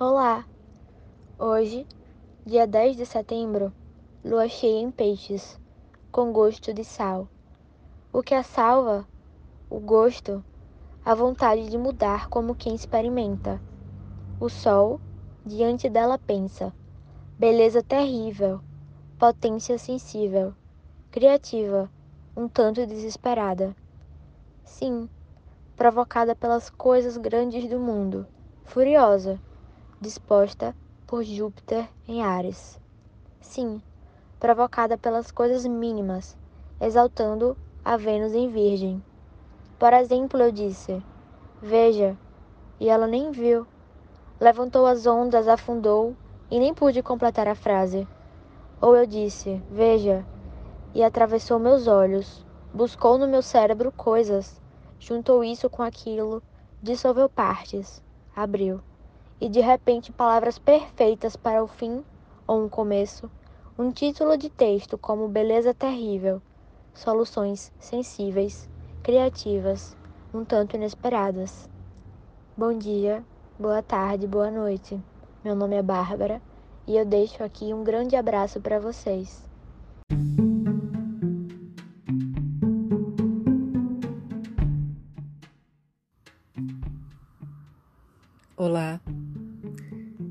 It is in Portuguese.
Olá! Hoje, dia 10 de setembro, lua cheia em peixes, com gosto de sal. O que a salva? O gosto, a vontade de mudar como quem experimenta. O sol, diante dela pensa, beleza terrível, potência sensível, criativa, um tanto desesperada. Sim, provocada pelas coisas grandes do mundo, furiosa, disposta por Júpiter em Ares. Sim, provocada pelas coisas mínimas, exaltando a Vênus em Virgem. Por exemplo, eu disse: Veja, e ela nem viu. Levantou as ondas, afundou e nem pude completar a frase. Ou eu disse: Veja, e atravessou meus olhos, buscou no meu cérebro coisas juntou isso com aquilo, dissolveu partes, abriu. E de repente palavras perfeitas para o fim ou um começo, um título de texto como Beleza Terrível, soluções sensíveis, criativas, um tanto inesperadas. Bom dia, boa tarde, boa noite. Meu nome é Bárbara e eu deixo aqui um grande abraço para vocês. Olá,